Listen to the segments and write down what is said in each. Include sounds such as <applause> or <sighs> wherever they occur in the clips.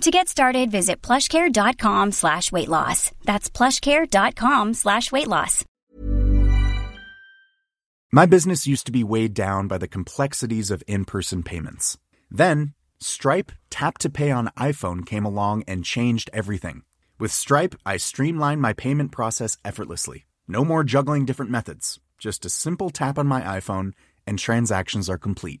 To get started, visit plushcare.com slash weight loss. That's plushcare.com slash weight loss. My business used to be weighed down by the complexities of in-person payments. Then, Stripe Tap to Pay on iPhone came along and changed everything. With Stripe, I streamlined my payment process effortlessly. No more juggling different methods. Just a simple tap on my iPhone and transactions are complete.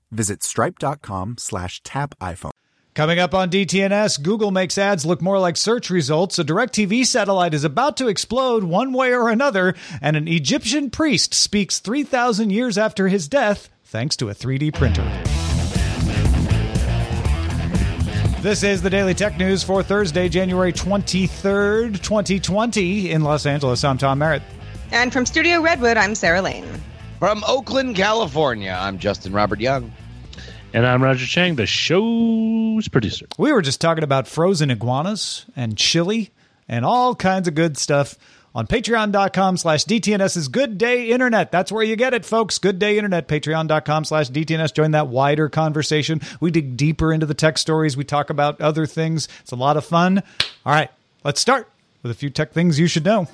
visit stripe.com slash tap iPhone. Coming up on DTNS, Google makes ads look more like search results. A DirecTV satellite is about to explode one way or another, and an Egyptian priest speaks 3,000 years after his death thanks to a 3D printer. This is the Daily Tech News for Thursday, January 23rd, 2020, in Los Angeles. I'm Tom Merritt. And from Studio Redwood, I'm Sarah Lane. From Oakland, California, I'm Justin Robert Young. And I'm Roger Chang, the show's producer. We were just talking about frozen iguanas and chili and all kinds of good stuff on patreon.com slash DTNS's Good Day Internet. That's where you get it, folks. Good Day Internet, patreon.com slash DTNS. Join that wider conversation. We dig deeper into the tech stories. We talk about other things. It's a lot of fun. All right, let's start with a few tech things you should know.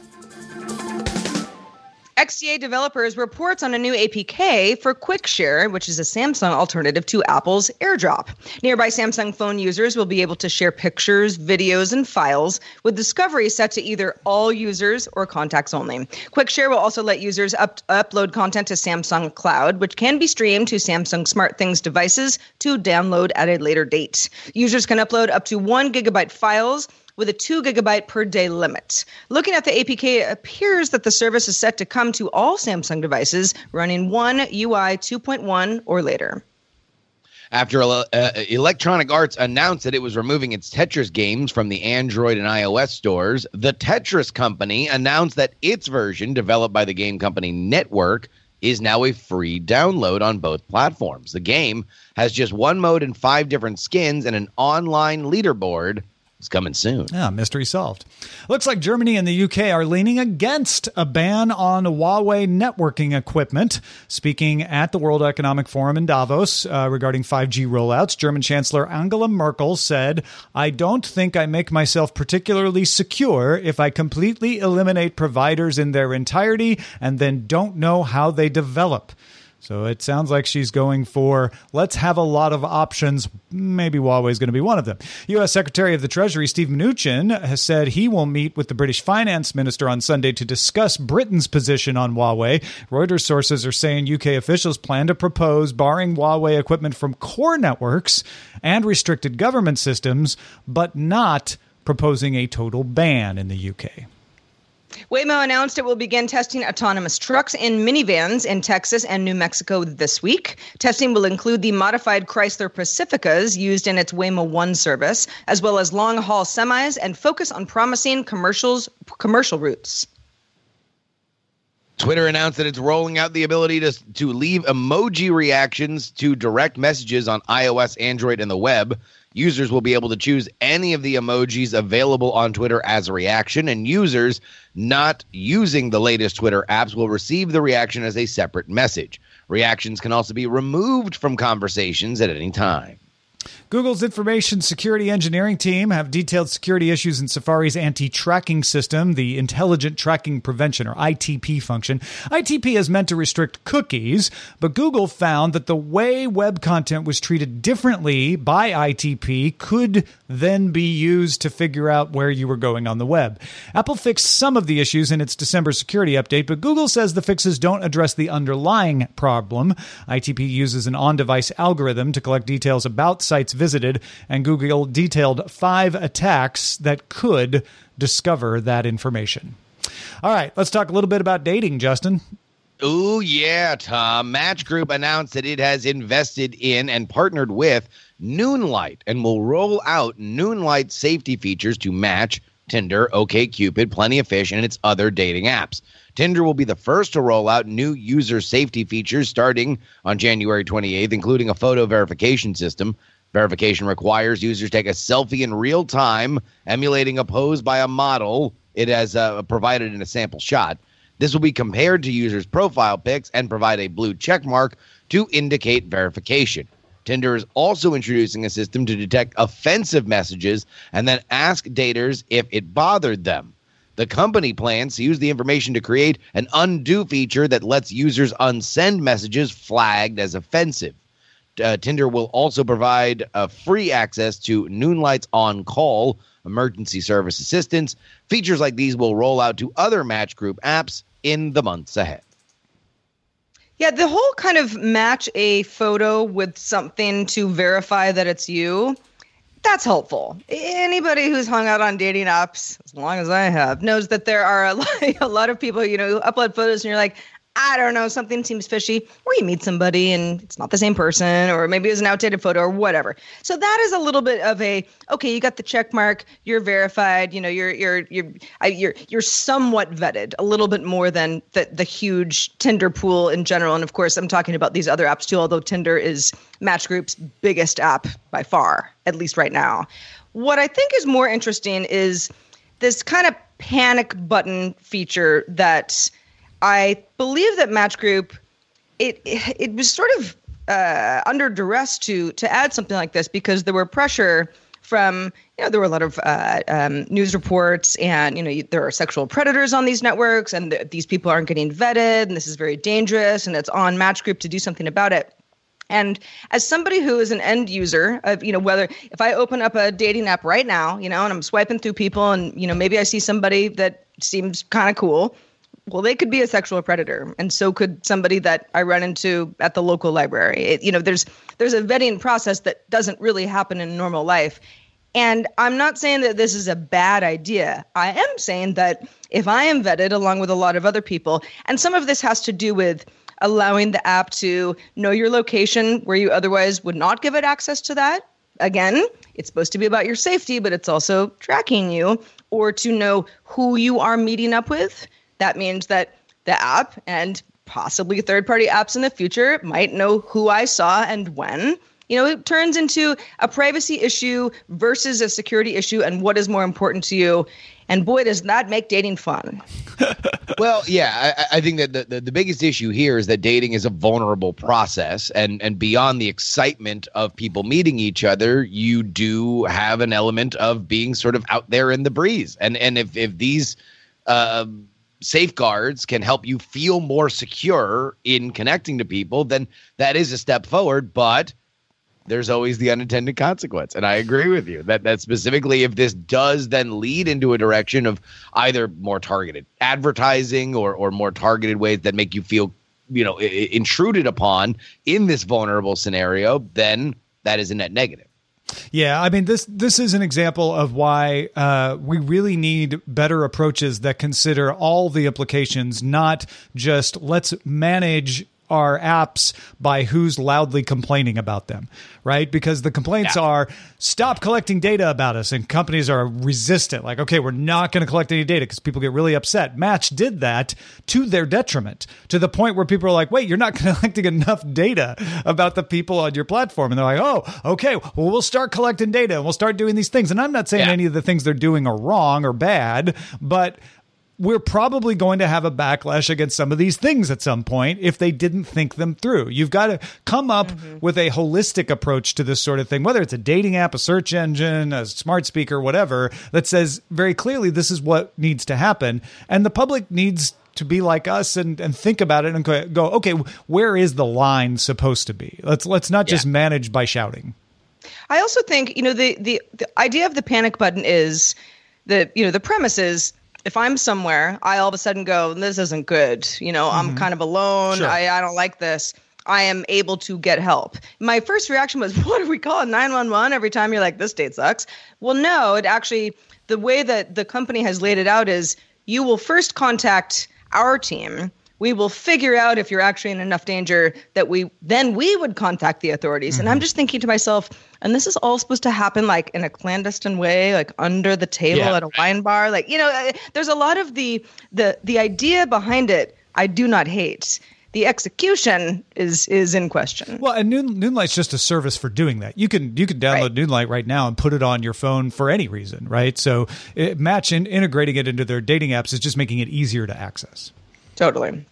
XDA developers reports on a new APK for QuickShare, which is a Samsung alternative to Apple's AirDrop. Nearby Samsung phone users will be able to share pictures, videos, and files with Discovery set to either all users or contacts only. QuickShare will also let users up- upload content to Samsung Cloud, which can be streamed to Samsung SmartThings devices to download at a later date. Users can upload up to one gigabyte files with a 2 gigabyte per day limit. Looking at the APK, it appears that the service is set to come to all Samsung devices running One UI 2.1 or later. After uh, Electronic Arts announced that it was removing its Tetris games from the Android and iOS stores, the Tetris Company announced that its version, developed by the game company N3TWORK, is now a free download on both platforms. The game has just one mode and five different skins and an online leaderboard is coming soon. Yeah, mystery solved. Looks like Germany and the UK are leaning against a ban on Huawei networking equipment. Speaking at the World Economic Forum in Davos uh, regarding 5G rollouts, German Chancellor Angela Merkel said, I don't think I make myself particularly secure if I completely eliminate providers in their entirety and then don't know how they develop. So it sounds like she's going for let's have a lot of options. Maybe Huawei is going to be one of them. U.S. Secretary of the Treasury Steve Mnuchin has said he will meet with the British finance minister on Sunday to discuss Britain's position on Huawei. Reuters sources are saying UK officials plan to propose barring Huawei equipment from core networks and restricted government systems, but not proposing a total ban in the UK. Waymo announced it will begin testing autonomous trucks and minivans in Texas and New Mexico this week. Testing will include the modified Chrysler Pacificas used in its Waymo One service, as well as long haul semis, and focus on promising commercials commercial routes. Twitter announced that it's rolling out the ability to, to leave emoji reactions to direct messages on iOS, Android, and the web. Users will be able to choose any of the emojis available on Twitter as a reaction, and users not using the latest Twitter apps will receive the reaction as a separate message. Reactions can also be removed from conversations at any time. Google's information security engineering team have detailed security issues in Safari's anti tracking system, the Intelligent Tracking Prevention or ITP function. ITP is meant to restrict cookies, but Google found that the way web content was treated differently by ITP could then be used to figure out where you were going on the web. Apple fixed some of the issues in its December security update, but Google says the fixes don't address the underlying problem. ITP uses an on device algorithm to collect details about sites visited, and Google detailed five attacks that could discover that information. All right, let's talk a little bit about dating, Justin. Oh, yeah, Tom. Match Group announced that it has invested in and partnered with Noonlight and will roll out Noonlight safety features to Match, Tinder, OKCupid, Plenty of Fish, and its other dating apps. Tinder will be the first to roll out new user safety features starting on January 28th, including a photo verification system. Verification requires users take a selfie in real time, emulating a pose by a model it has uh, provided in a sample shot. This will be compared to users' profile pics and provide a blue check mark to indicate verification. Tinder is also introducing a system to detect offensive messages and then ask daters if it bothered them. The company plans to use the information to create an undo feature that lets users unsend messages flagged as offensive. Uh, Tinder will also provide uh, free access to Noonlight's On Call emergency service assistance. Features like these will roll out to other Match Group apps in the months ahead. Yeah, the whole kind of match a photo with something to verify that it's you. That's helpful. Anybody who's hung out on dating apps, as long as I have, knows that there are a <laughs> lot, a lot of people, you know, who upload photos and you're like, I don't know, something seems fishy, or you meet somebody and it's not the same person, or maybe it's an outdated photo or whatever. So that is a little bit of a okay, you got the check mark, you're verified, you know, you're you're you're you're you're somewhat vetted, a little bit more than the the huge Tinder pool in general. And of course, I'm talking about these other apps too, although Tinder is Match Group's biggest app by far, at least right now. What I think is more interesting is this kind of panic button feature that I believe that Match Group it it, was sort of uh, under duress to to add something like this because there were pressure from you know there were a lot of uh, um, news reports and you know there are sexual predators on these networks and th- these people aren't getting vetted and this is very dangerous and it's on Match Group to do something about it. And as somebody who is an end user of, you know, whether if I open up a dating app right now, you know, and I'm swiping through people and, you know, maybe I see somebody that seems kind of cool, well, they could be a sexual predator, and so could somebody that I run into at the local library. It, you know, there's there's a vetting process that doesn't really happen in normal life. And I'm not saying that this is a bad idea. I am saying that if I am vetted along with a lot of other people, and some of this has to do with allowing the app to know your location where you otherwise would not give it access to that. Again, it's supposed to be about your safety, but it's also tracking you or to know who you are meeting up with that means that the app and possibly third party apps in the future might know who I saw and when. You know, it turns into a privacy issue versus a security issue, and what is more important to you. And boy, does that make dating fun. <laughs> well, yeah, I, I think that the, the, the, biggest issue here is that dating is a vulnerable process. And, and beyond the excitement of people meeting each other, you do have an element of being sort of out there in the breeze. And, and if, if these, uh, safeguards can help you feel more secure in connecting to people, then that is a step forward. But there's always the unintended consequence. And I agree with you that that specifically if this does then lead into a direction of either more targeted advertising or or more targeted ways that make you feel, you know, I- intruded upon in this vulnerable scenario, then that is a net negative. Yeah, I mean this this is an example of why uh, we really need better approaches that consider all the implications, not just let's manage our apps by who's loudly complaining about them, right? Because the complaints yeah. are stop collecting data about us, and companies are resistant. Like, okay, we're not going to collect any data because people get really upset. Match did that to their detriment, to the point where people are like, wait, you're not <laughs> collecting enough data about the people on your platform. And they're like, oh, okay, well, we'll start collecting data and we'll start doing these things. And I'm not saying yeah. any of the things they're doing are wrong or bad, but we're probably going to have a backlash against some of these things at some point if they didn't think them through. You've got to come up mm-hmm. with a holistic approach to this sort of thing, whether it's a dating app, a search engine, a smart speaker, whatever, that says very clearly this is what needs to happen. And the public needs to be like us and, and think about it and go, okay, where is the line supposed to be? Let's let's not just manage by shouting. I also think, you know, the, the the idea of the panic button is the you know, the premise is if I'm somewhere, I all of a sudden go, this isn't good. You know, mm-hmm. I'm kind of alone. Sure. I, I don't like this. I am able to get help. My first reaction was, <laughs> what do we call it? 911 every time you're like, this date sucks. Well, no, it actually, the way that the company has laid it out is you will first contact our team we will figure out if you're actually in enough danger that we then we would contact the authorities. Mm-hmm. And I'm mm-hmm. just thinking to myself, and this is all supposed to happen like in a clandestine way, like under the table yeah, at a wine bar. Like, you know, uh, there's a lot of the the the idea behind it I do not hate. The execution is is in question. Well, and Noon, Noonlight's just a service for doing that. You can you can download right. Noonlight right now and put it on your phone for any reason, right? So it, match in, integrating it into their dating apps is just making it easier to access. Totally.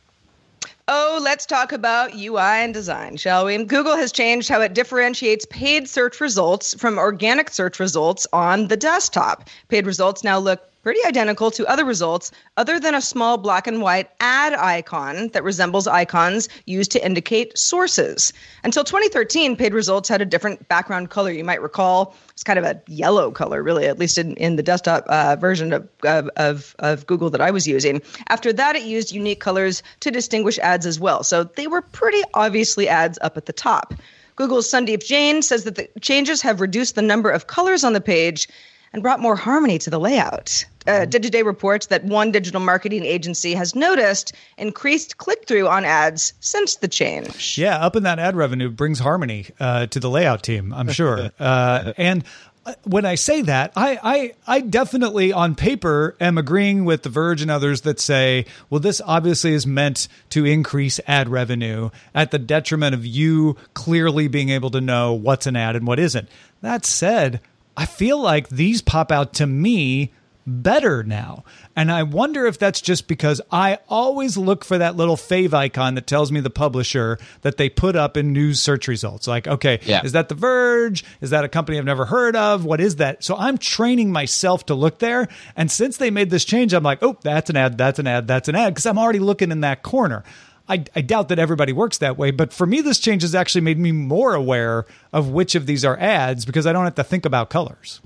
Oh, let's talk about UI and design, shall we? Google has changed how it differentiates paid search results from organic search results on the desktop. Paid results now look pretty identical to other results, other than a small black and white ad icon that resembles icons used to indicate sources. Until 2013, paid results had a different background color. You might recall it's kind of a yellow color, really, at least in, in the desktop uh, version of, of, of Google that I was using. After that, it used unique colors to distinguish ads as well. So they were pretty obviously ads up at the top. Google's Sundeep Jain says that the changes have reduced the number of colors on the page and brought more harmony to the layout. Uh. Digiday reports that one digital marketing agency has noticed increased click through on ads since the change. Yeah, up in that ad revenue brings harmony uh, to the layout team, I'm sure. <laughs> uh, and uh, when I say that, I, I I definitely on paper am agreeing with The Verge and others that say, well, this obviously is meant to increase ad revenue at the detriment of you clearly being able to know what's an ad and what isn't. That said, I feel like these pop out to me better now. And I wonder if that's just because I always look for that little favicon that tells me the publisher that they put up in news search results. Like, okay, yeah. is that The Verge? Is that a company I've never heard of? What is that? So I'm training myself to look there. And since they made this change, I'm like, oh, that's an ad, that's an ad, that's an ad, because I'm already looking in that corner. I, I, doubt that everybody works that way, but for me, this change has actually made me more aware of which of these are ads because I don't have to think about colors.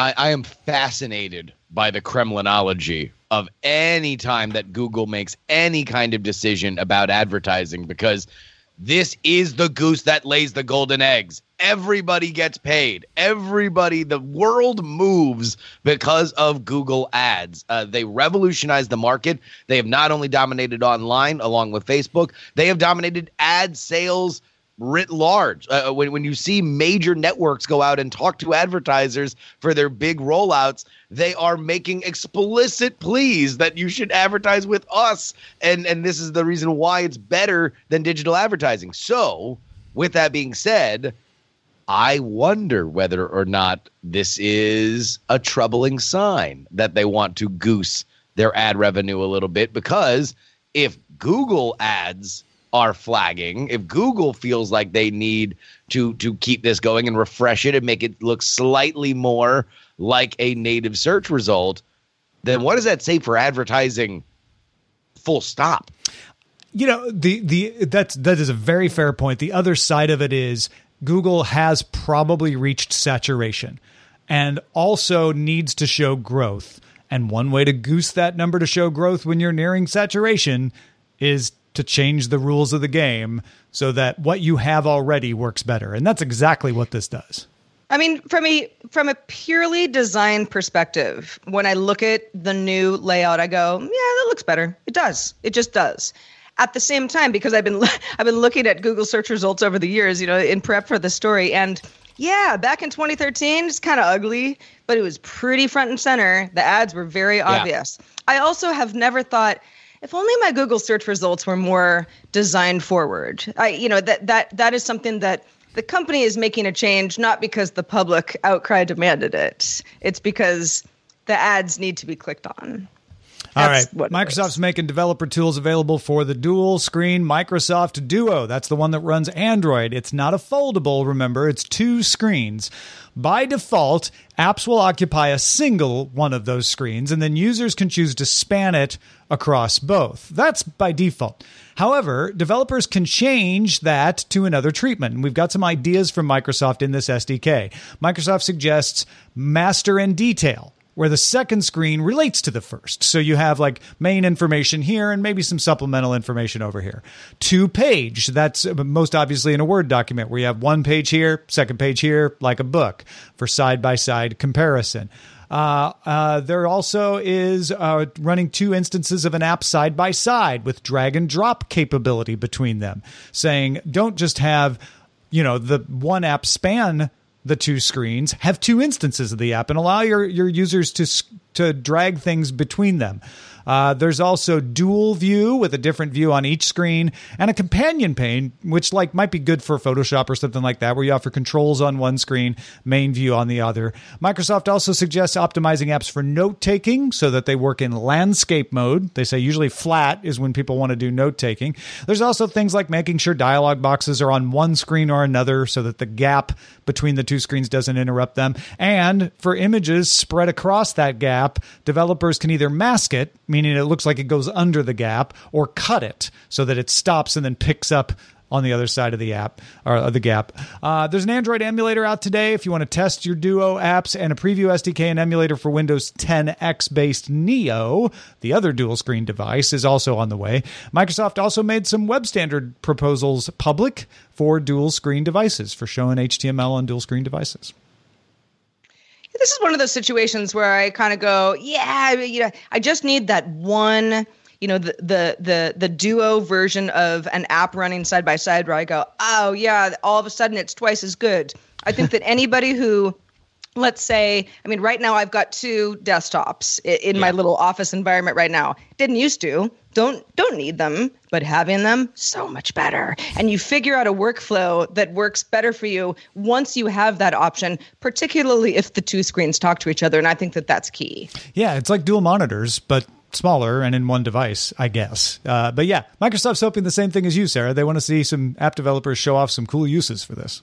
I, I am fascinated by the Kremlinology of any time that Google makes any kind of decision about advertising because this is the goose that lays the golden eggs. Everybody gets paid. Everybody, the world moves because of Google ads. Uh, they revolutionized the market. They have not only dominated online along with Facebook, they have dominated ad sales writ large. Uh, when, when you see major networks go out and talk to advertisers for their big rollouts, they are making explicit pleas that you should advertise with us. And, and this is the reason why it's better than digital advertising. So, with that being said, I wonder whether or not this is a troubling sign that they want to goose their ad revenue a little bit because if Google ads are flagging, if Google feels like they need to to keep this going and refresh it and make it look slightly more like a native search result, then what does that say for advertising? Full stop. You know, the the that's that is a very fair point. The other side of it is Google has probably reached saturation and also needs to show growth. And one way to goose that number to show growth when you're nearing saturation is to change the rules of the game so that what you have already works better. And that's exactly what this does. I mean, from a from a purely design perspective, when I look at the new layout, I go, yeah, that looks better. It does. It just does. At the same time, because I've been <laughs> I've been looking at Google search results over the years, you know, in prep for the story, and yeah, back in 2013, it's kind of ugly, but it was pretty front and center. The ads were very obvious. Yeah. I also have never thought if only my Google search results were more design forward. I, you know, that that that is something that the company is making a change not because the public outcry demanded it. It's because the ads need to be clicked on. All That's right. what Microsoft's making developer tools available for the dual screen Microsoft Duo. That's the one that runs Android. It's not a foldable, remember, it's two screens. By default, apps will occupy a single one of those screens, and then users can choose to span it across both. That's by default. However, developers can change that to another treatment. And we've got some ideas from Microsoft in this SDK. Microsoft suggests master and detail where the second screen relates to the first. So you have like main information here and maybe some supplemental information over here. Two page, that's most obviously in a Word document where you have one page here, second page here, like a book for side by side comparison. Uh, uh, there also is uh, running two instances of an app side by side with drag and drop capability between them, saying don't just have you know the one app span the two screens, have two instances of the app, and allow your your users to to drag things between them. Uh, there's also dual view with a different view on each screen, and a companion pane, which like might be good for Photoshop or something like that, where you offer controls on one screen, main view on the other. Microsoft also suggests optimizing apps for note taking so that they work in landscape mode. They say usually flat is when people want to do note taking. There's also things like making sure dialog boxes are on one screen or another so that the gap between the two screens doesn't interrupt them. And for images spread across that gap, developers can either mask it, meaning it looks like it goes under the gap, or cut it so that it stops and then picks up on the other side of the app or the gap. Uh, there's an Android emulator out today if you want to test your Duo apps, and a preview SDK and emulator for Windows 10X based Neo, the other dual screen device, is also on the way. Microsoft also made some web standard proposals public for dual screen devices for showing HTML on dual screen devices. This is one of those situations where I kind of go, yeah, you know, I just need that one, you know, the the the the duo version of an app running side by side where I go, oh yeah, all of a sudden it's twice as good. I think that anybody who let's say i mean right now i've got two desktops in my little office environment right now didn't used to don't don't need them but having them so much better and you figure out a workflow that works better for you once you have that option particularly if the two screens talk to each other and i think that that's key Yeah, it's like dual monitors, but smaller and in one device, I guess. Uh, but yeah, Microsoft's hoping the same thing as you, Sarah. They want to see some app developers show off some cool uses for this.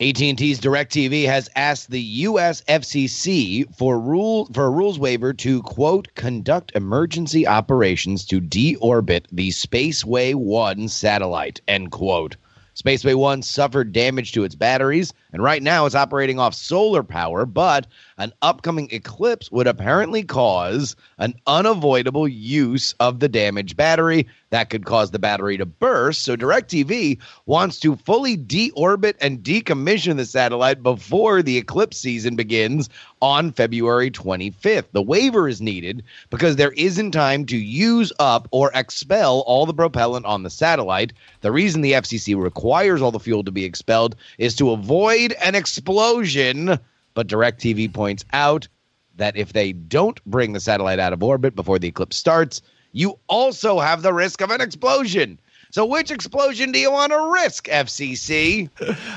AT&T's DirecTV has asked the U.S. FCC for rule for a rules waiver to quote conduct emergency operations to deorbit the Spaceway One satellite end quote. Spaceway One suffered damage to its batteries, and right now it's operating off solar power. But an upcoming eclipse would apparently cause an unavoidable use of the damaged battery that could cause the battery to burst. So DirecTV wants to fully deorbit and decommission the satellite before the eclipse season begins on February 25th. The waiver is needed because there isn't time to use up or expel all the propellant on the satellite. The reason the FCC requires all the fuel to be expelled is to avoid an explosion. But DirecTV points out that if they don't bring the satellite out of orbit before the eclipse starts, you also have the risk of an explosion. So, which explosion do you want to risk, FCC?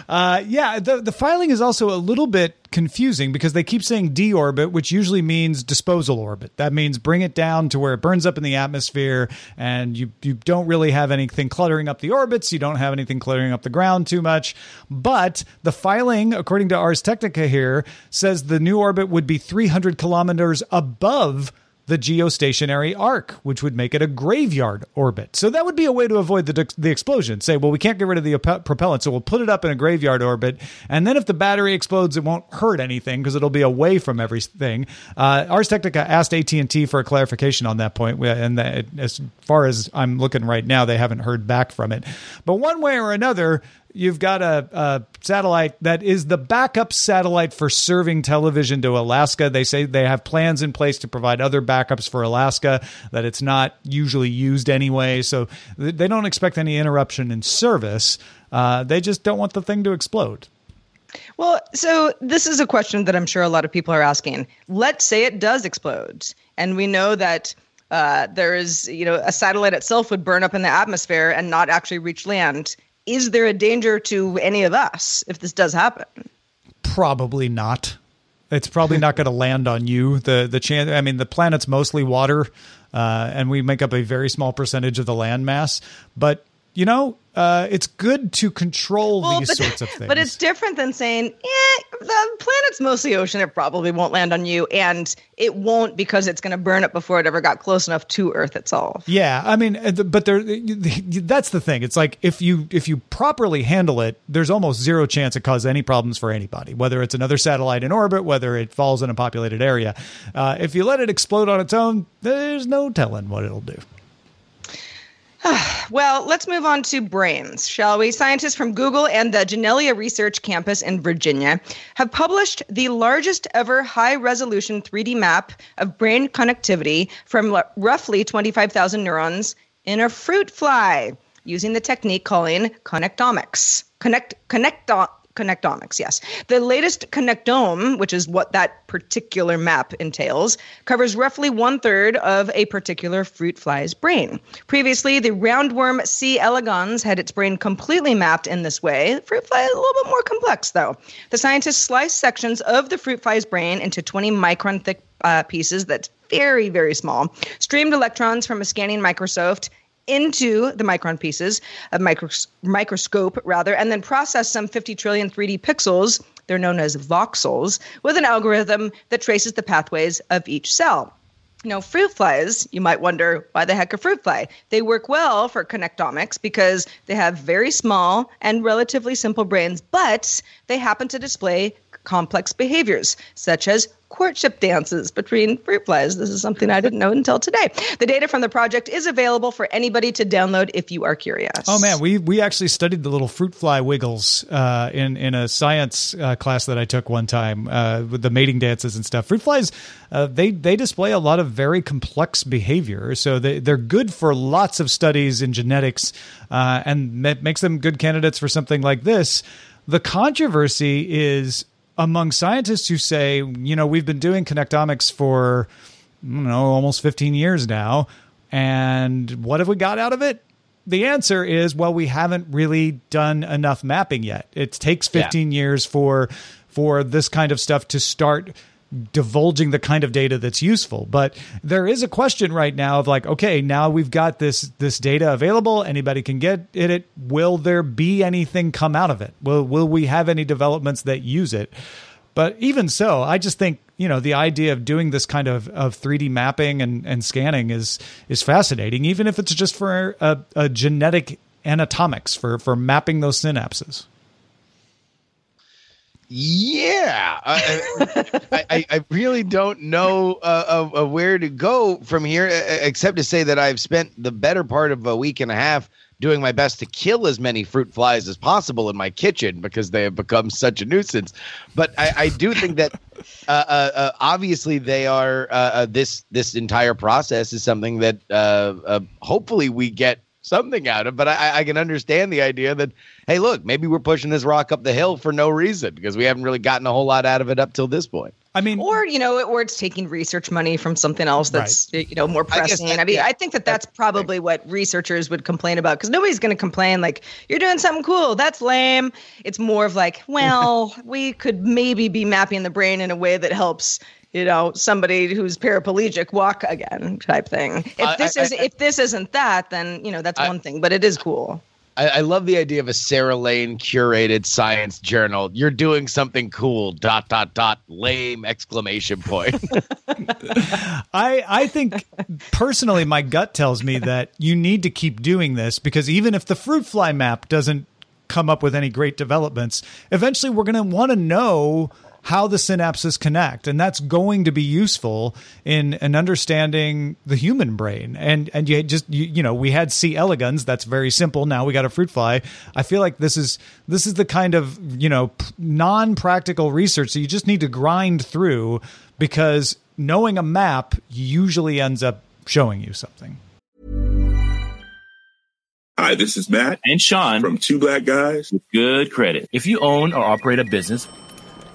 Uh, yeah, the the filing is also a little bit confusing because they keep saying deorbit, which usually means disposal orbit. That means bring it down to where it burns up in the atmosphere, and you you don't really have anything cluttering up the orbits. You don't have anything cluttering up the ground too much. But the filing, according to Ars Technica here, says the new orbit would be 300 kilometers above the geostationary arc, which would make it a graveyard orbit. So that would be a way to avoid the, the explosion. Say, well, we can't get rid of the propellant, so we'll put it up in a graveyard orbit, and then if the battery explodes, it won't hurt anything because it'll be away from everything. Uh, Ars Technica asked AT and T for a clarification on that point, and that, as far as I'm looking right now, they haven't heard back from it. But one way or another, you've got a, a, satellite that is the backup satellite for serving television to Alaska. They say they have plans in place to provide other backups for Alaska, that it's not usually used anyway. So they don't expect any interruption in service. Uh, they just don't want the thing to explode. Well, so this is a question that I'm sure a lot of people are asking. Let's say it does explode, and we know that uh, there is, you know, a satellite itself would burn up in the atmosphere and not actually reach land. Is there a danger to any of us if this does happen? Probably not. it's probably not going <laughs> to land on you. The the chance, I mean, the planet's mostly water, uh, and we make up a very small percentage of the land mass. But you know, uh, it's good to control well, these but, sorts of things. But it's different than saying, "Yeah, the planet's mostly ocean. It probably won't land on you, and it won't because it's going to burn up before it ever got close enough to Earth itself. Yeah, I mean, uh, but there, that's the thing. It's like if you if you properly handle it, there's almost zero chance it causes any problems for anybody. Whether it's another satellite in orbit, whether it falls in a populated area, uh, if you let it explode on its own, there's no telling what it'll do. <sighs> well, let's move on to brains, shall we? Scientists from Google and the Janelia Research Campus in Virginia have published the largest ever high resolution 3D map of brain connectivity from l- roughly 25,000 neurons in a fruit fly using the technique calling connectomics. Connect, connecto- connectomics, yes. The latest connectome, which is what that particular map entails, covers roughly one third of a particular fruit fly's brain. Previously, the roundworm C. elegans had its brain completely mapped in this way. Fruit fly is a little bit more complex, though. The scientists sliced sections of the fruit fly's brain into 20 micron thick uh, pieces that's very, very small, streamed electrons from a scanning microscope into the micron pieces of micros- microscope rather and then process some 50 trillion 3d pixels they're known as voxels with an algorithm that traces the pathways of each cell now, fruit flies, you might wonder why the heck a fruit fly? They work well for connectomics because they have very small and relatively simple brains, but they happen to display complex behaviors, such as courtship dances between fruit flies. This is something I didn't know until today. The data from the project is available for anybody to download if you are curious. Oh man, we we actually studied the little fruit fly wiggles uh, in in a science uh, class that I took one time uh, with the mating dances and stuff. Fruit flies, uh, they they display a lot of very complex behavior, so they they're good for lots of studies in genetics, uh, and makes them good candidates for something like this. The controversy is among scientists who say, you know, we've been doing connectomics for, I don't know, almost 15 years now. And what have we got out of it? The answer is, well, we haven't really done enough mapping yet. It takes 15 yeah. years for for this kind of stuff to start divulging the kind of data that's useful. But there is a question right now of like, okay, now we've got this this data available. Anybody can get it. Will there be anything come out of it? Will will we have any developments that use it? But even so, I just think you know the idea of doing this kind of, of 3D mapping and, and scanning is is fascinating, even if it's just for a, a genetic anatomics for for mapping those synapses. Yeah, I, <laughs> I, I, really don't know uh, uh, where to go from here, except to say that I've spent the better part of a week and a half doing my best to kill as many fruit flies as possible in my kitchen because they have become such a nuisance. But I, I do think that <laughs> uh, uh, uh obviously they are uh, uh, this this entire process is something that hopefully we get something out of. But I, I can understand the idea that hey, look, maybe we're pushing this rock up the hill for no reason because we haven't really gotten a whole lot out of it up till this point. I mean, or you know, or it's taking research money from something else that's right. you know more pressing. I, that, I mean, yeah. I think that that's probably what researchers would complain about because nobody's going to complain like you're doing something cool. That's lame. It's more of like, well, <laughs> we could maybe be mapping the brain in a way that helps you know somebody who's paraplegic walk again type thing. If this I, is I, if this isn't that, then you know that's one thing, but it is cool. I, I, love the idea of a Sarah Lane curated science journal. You're doing something cool. Dot dot dot. Lame exclamation point. <laughs> <laughs> I I think personally, my gut tells me that you need to keep doing this because even if the fruit fly map doesn't come up with any great developments, eventually we're going to want to know how the synapses connect. And that's going to be useful in in understanding the human brain. And and you just you, you know we had c. elegans. That's very simple. Now we got a fruit fly. I feel like this is this is the kind of you know non-practical research that you just need to grind through because knowing a map usually ends up showing you something. Hi, this is Matt and Sean. from Two Black Guys. With Good Credit. If you own or operate a business,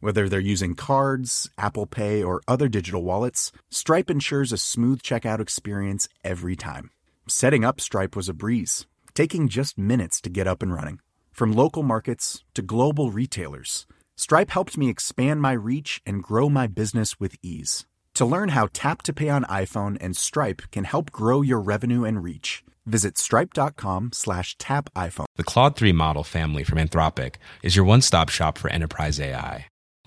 Whether they're using cards, Apple Pay, or other digital wallets, Stripe ensures a smooth checkout experience every time. Setting up Stripe was a breeze, taking just minutes to get up and running. From local markets to global retailers, Stripe helped me expand my reach and grow my business with ease. To learn how Tap to Pay on iPhone and Stripe can help grow your revenue and reach, visit stripe.com slash tap iPhone. The Claude 3 model family from Anthropic is your one-stop shop for enterprise AI.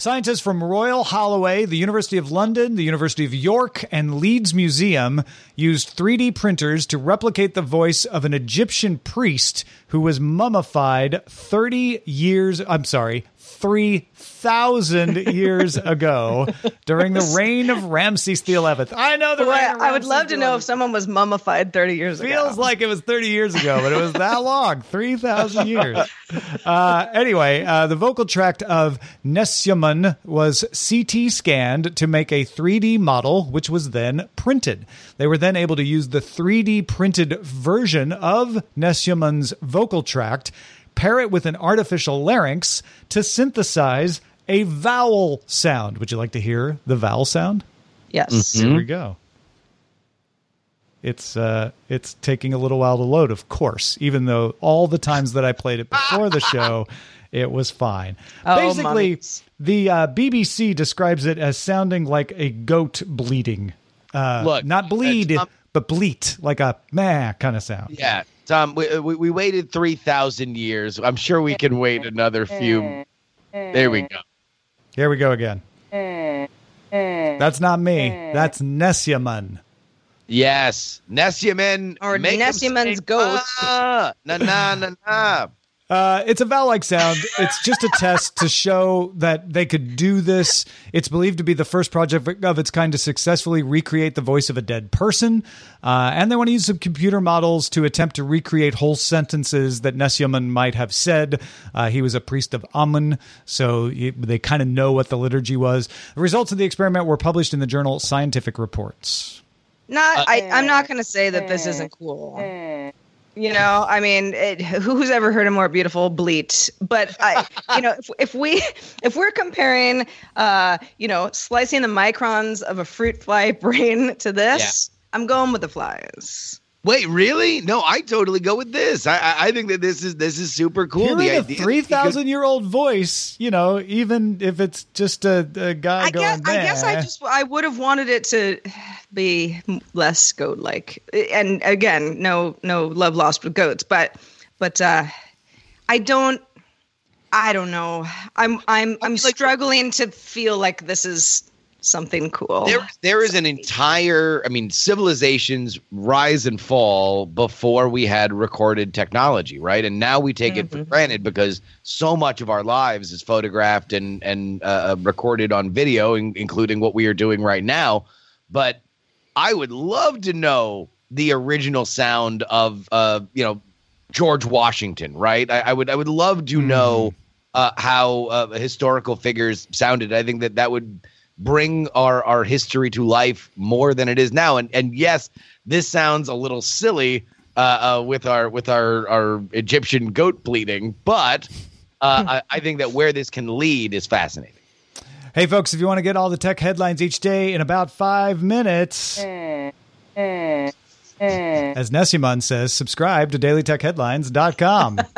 Scientists from Royal Holloway, the University of London, the University of York, and Leeds Museum used 3D printers to replicate the voice of an Egyptian priest who was mummified 30 years, I'm sorry, 3,000 <laughs> years ago during the reign of Ramses XI. I know the Boy, reign I would love to know if someone was mummified 30 years ago. Feels like it was 30 years ago, but it was that <laughs> long 3,000 years. Uh, anyway, uh, the vocal tract of Nesyamun was CT scanned to make a 3D model, which was then printed. They were then able to use the 3D printed version of Nesyamun's vocal tract, pair it with an artificial larynx to synthesize a vowel sound. Would you like to hear the vowel sound? Yes. Here we go. It's uh it's taking a little while to load, of course, even though all the times that I played it before the show, it was fine. Oh, Basically, mummies. the uh, BBC describes it as sounding like a goat bleeding. Uh, Look, not bleed, but bleat, like a meh kind of sound. Yeah, Tom, we, we, we waited 3,000 years. I'm sure we can wait another few. There we go. Here we go again. That's not me. That's Nesyamun. Yes. Nesyaman. Or make him Nesyaman's say, goat. "Ah, Na na na na. Uh, it's a vowel-like sound. It's just a test to show that they could do this. It's believed to be the first project of its kind to successfully recreate the voice of a dead person. Uh, and they want to use some computer models to attempt to recreate whole sentences that Nesyamun might have said. Uh, he was a priest of Amun, so he- they kind of know what the liturgy was. The results of the experiment were published in the journal Scientific Reports. Not, I, I'm not going to say that this isn't cool. You know, I mean, it, who's ever heard a more beautiful bleat? But I, <laughs> you know, if, if we if we're comparing, uh, you know, slicing the microns of a fruit fly <laughs> brain to this, I'm going with the flies. Wait, really? No, I totally go with this. I I, I think that this is this is super cool. Hearing the a idea that you three could- year old voice, you know, even if it's just a, a guy I going, guess I guess I just I would have wanted it to be less goat like. And again, no no love lost with goats, but but uh I don't I don't know. I'm I'm I'm struggling to feel like this is something cool. There, there is an entire, I mean, civilizations rise and fall before we had recorded technology, right? And now we take it for granted because so much of our lives is photographed and and uh, recorded on video, in, including what we are doing right now. But I would love to know the original sound of, uh, you know, George Washington, right? I, I would, I would love to know uh, how uh, historical figures sounded. I think that that would bring our our history to life more than it is now. And and yes, this sounds a little silly uh, uh, with our with our our Egyptian goat bleeding, but uh, I, I think that where this can lead is fascinating. Hey, folks, if you want to get all the tech headlines each day in about five minutes, as Nessiman says, subscribe to dailytechheadlines.com. <laughs>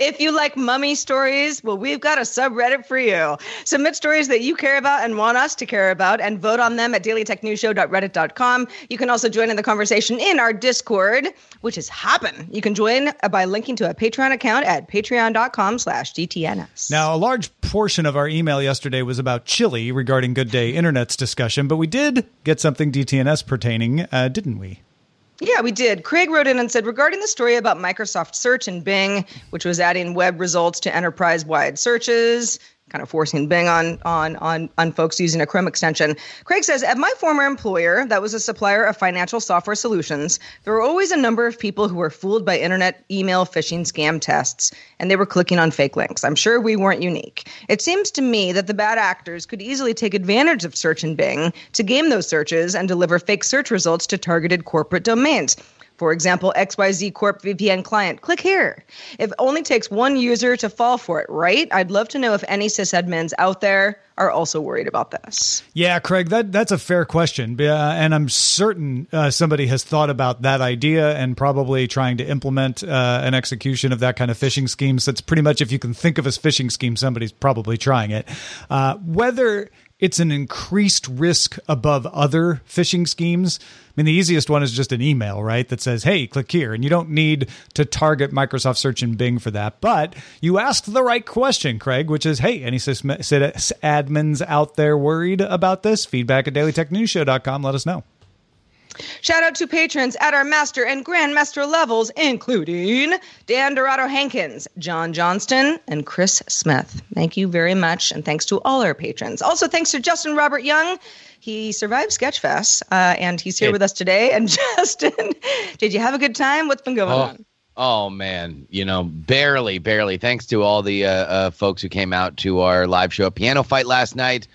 If you like mummy stories, well, we've got a subreddit for you. Submit stories that you care about and want us to care about and vote on them at dailytechnewsshow.reddit.com. You can also join in the conversation in our Discord, which is happen. You can join by linking to a Patreon account at patreon.com slash DTNS. Now, a large portion of our email yesterday was about chili regarding Good Day Internet's discussion, but we did get something DTNS pertaining, uh, didn't we? Yeah, we did. Craig wrote in and said regarding the story about Microsoft Search and Bing, which was adding web results to enterprise-wide searches, kind of forcing Bing on on on on folks using a Chrome extension. Craig says, at my former employer, that was a supplier of financial software solutions, there were always a number of people who were fooled by internet email phishing scam tests, and they were clicking on fake links. I'm sure we weren't unique. It seems to me that the bad actors could easily take advantage of Search and Bing to game those searches and deliver fake search results to targeted corporate domains. For example, XYZ Corp VPN client. Click here. It only takes one user to fall for it, right? I'd love to know if any sysadmins out there are also worried about this. Yeah, Craig, that that's a fair question, uh, and I'm certain uh, somebody has thought about that idea and probably trying to implement uh, an execution of that kind of phishing scheme. So it's pretty much if you can think of a phishing scheme, somebody's probably trying it. Uh, whether it's an increased risk above other phishing schemes. I mean, the easiest one is just an email, right? That says, hey, click here. And you don't need to target Microsoft Search and Bing for that. But you asked the right question, Craig, which is, hey, any admins out there worried about this? Feedback at dailytechnewsshow.com. Let us know. Shout out to patrons at our master and grandmaster levels, including Dan Dorado Hankins, John Johnston, and Chris Smith. Thank you very much, and thanks to all our patrons. Also, thanks to Justin Robert Young. He survived Sketchfest, uh, and he's here Hey. with us today. And <laughs> Justin, did you have a good time? What's been going Oh, on? oh man, you know, barely, barely. Thanks to all the uh, uh, folks who came out to our live show, Piano Fight last night.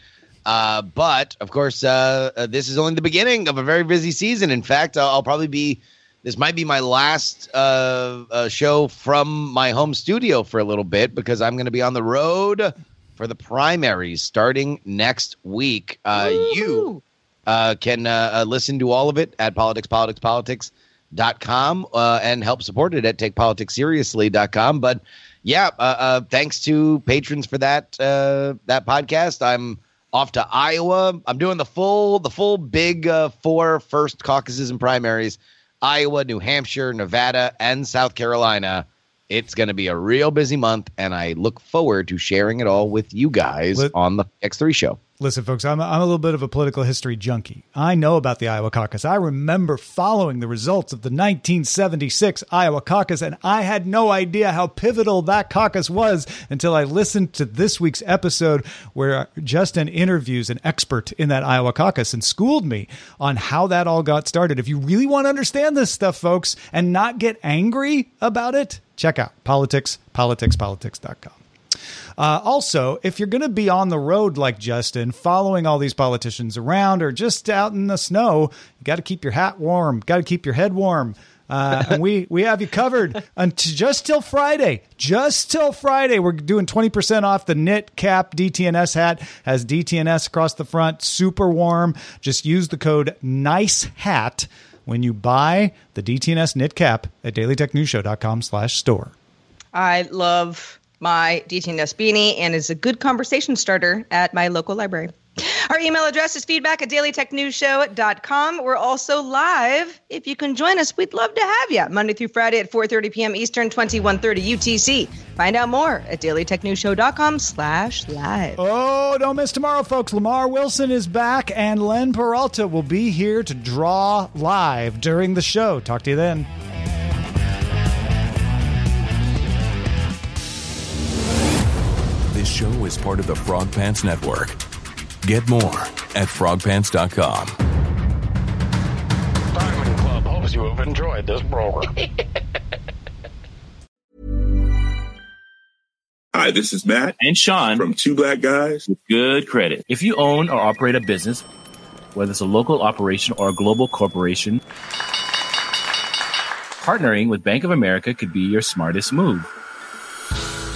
Uh, but of course, uh, uh, this is only the beginning of a very busy season. In fact, I'll, I'll probably be. This might be my last uh, uh, show from my home studio for a little bit because I'm going to be on the road for the primaries starting next week. Uh, you uh, can listen to all of it at politics, politics, politics dot com uh, and help support it at takepoliticsseriously.com. But yeah, uh, uh, thanks to patrons for that uh, that podcast. I'm off to Iowa. I'm doing the full the full big uh, four first caucuses and primaries: Iowa, New Hampshire, Nevada, and South Carolina. It's going to be a real busy month, and I look forward to sharing it all with you guys Let- on the X3 show. Listen, folks, I'm, I'm a little bit of a political history junkie. I know about the Iowa caucus. I remember following the results of the 1976 Iowa caucus, and I had no idea how pivotal that caucus was until I listened to this week's episode where Justin interviews an expert in that Iowa caucus and schooled me on how that all got started. If you really want to understand this stuff, folks, and not get angry about it, check out politics, politicspolitics.com. Uh, also, if you're going to be on the road like Justin, following all these politicians around or just out in the snow, you got to keep your hat warm, got to keep your head warm. Uh, <laughs> and we we have you covered until just till Friday. Just till Friday, we're doing twenty percent off the knit cap DTNS hat. Has DTNS across the front, super warm. Just use the code Nice Hat when you buy the DTNS knit cap at dailytechnewsshow.com/store. I love my DTNS beanie and is a good conversation starter at my local library. Our email address is feedback at dailytechnewsshow.com. We're also live. If you can join us, we'd love to have you. Monday through Friday at 4.30 p.m. Eastern, 2130 UTC. Find out more at dailytechnewsshow.com slash live. Oh, don't miss tomorrow, folks. Lamar Wilson is back, and Len Peralta will be here to draw live during the show. Talk to you then. This show is part of the Frog Pants Network. Get more at frogpants.com. Diamond Club hopes you have enjoyed this program. <laughs> Hi, this is Matt and Sean from Two Black Guys with Good Credit. If you own or operate a business, whether it's a local operation or a global corporation, partnering with Bank of America could be your smartest move.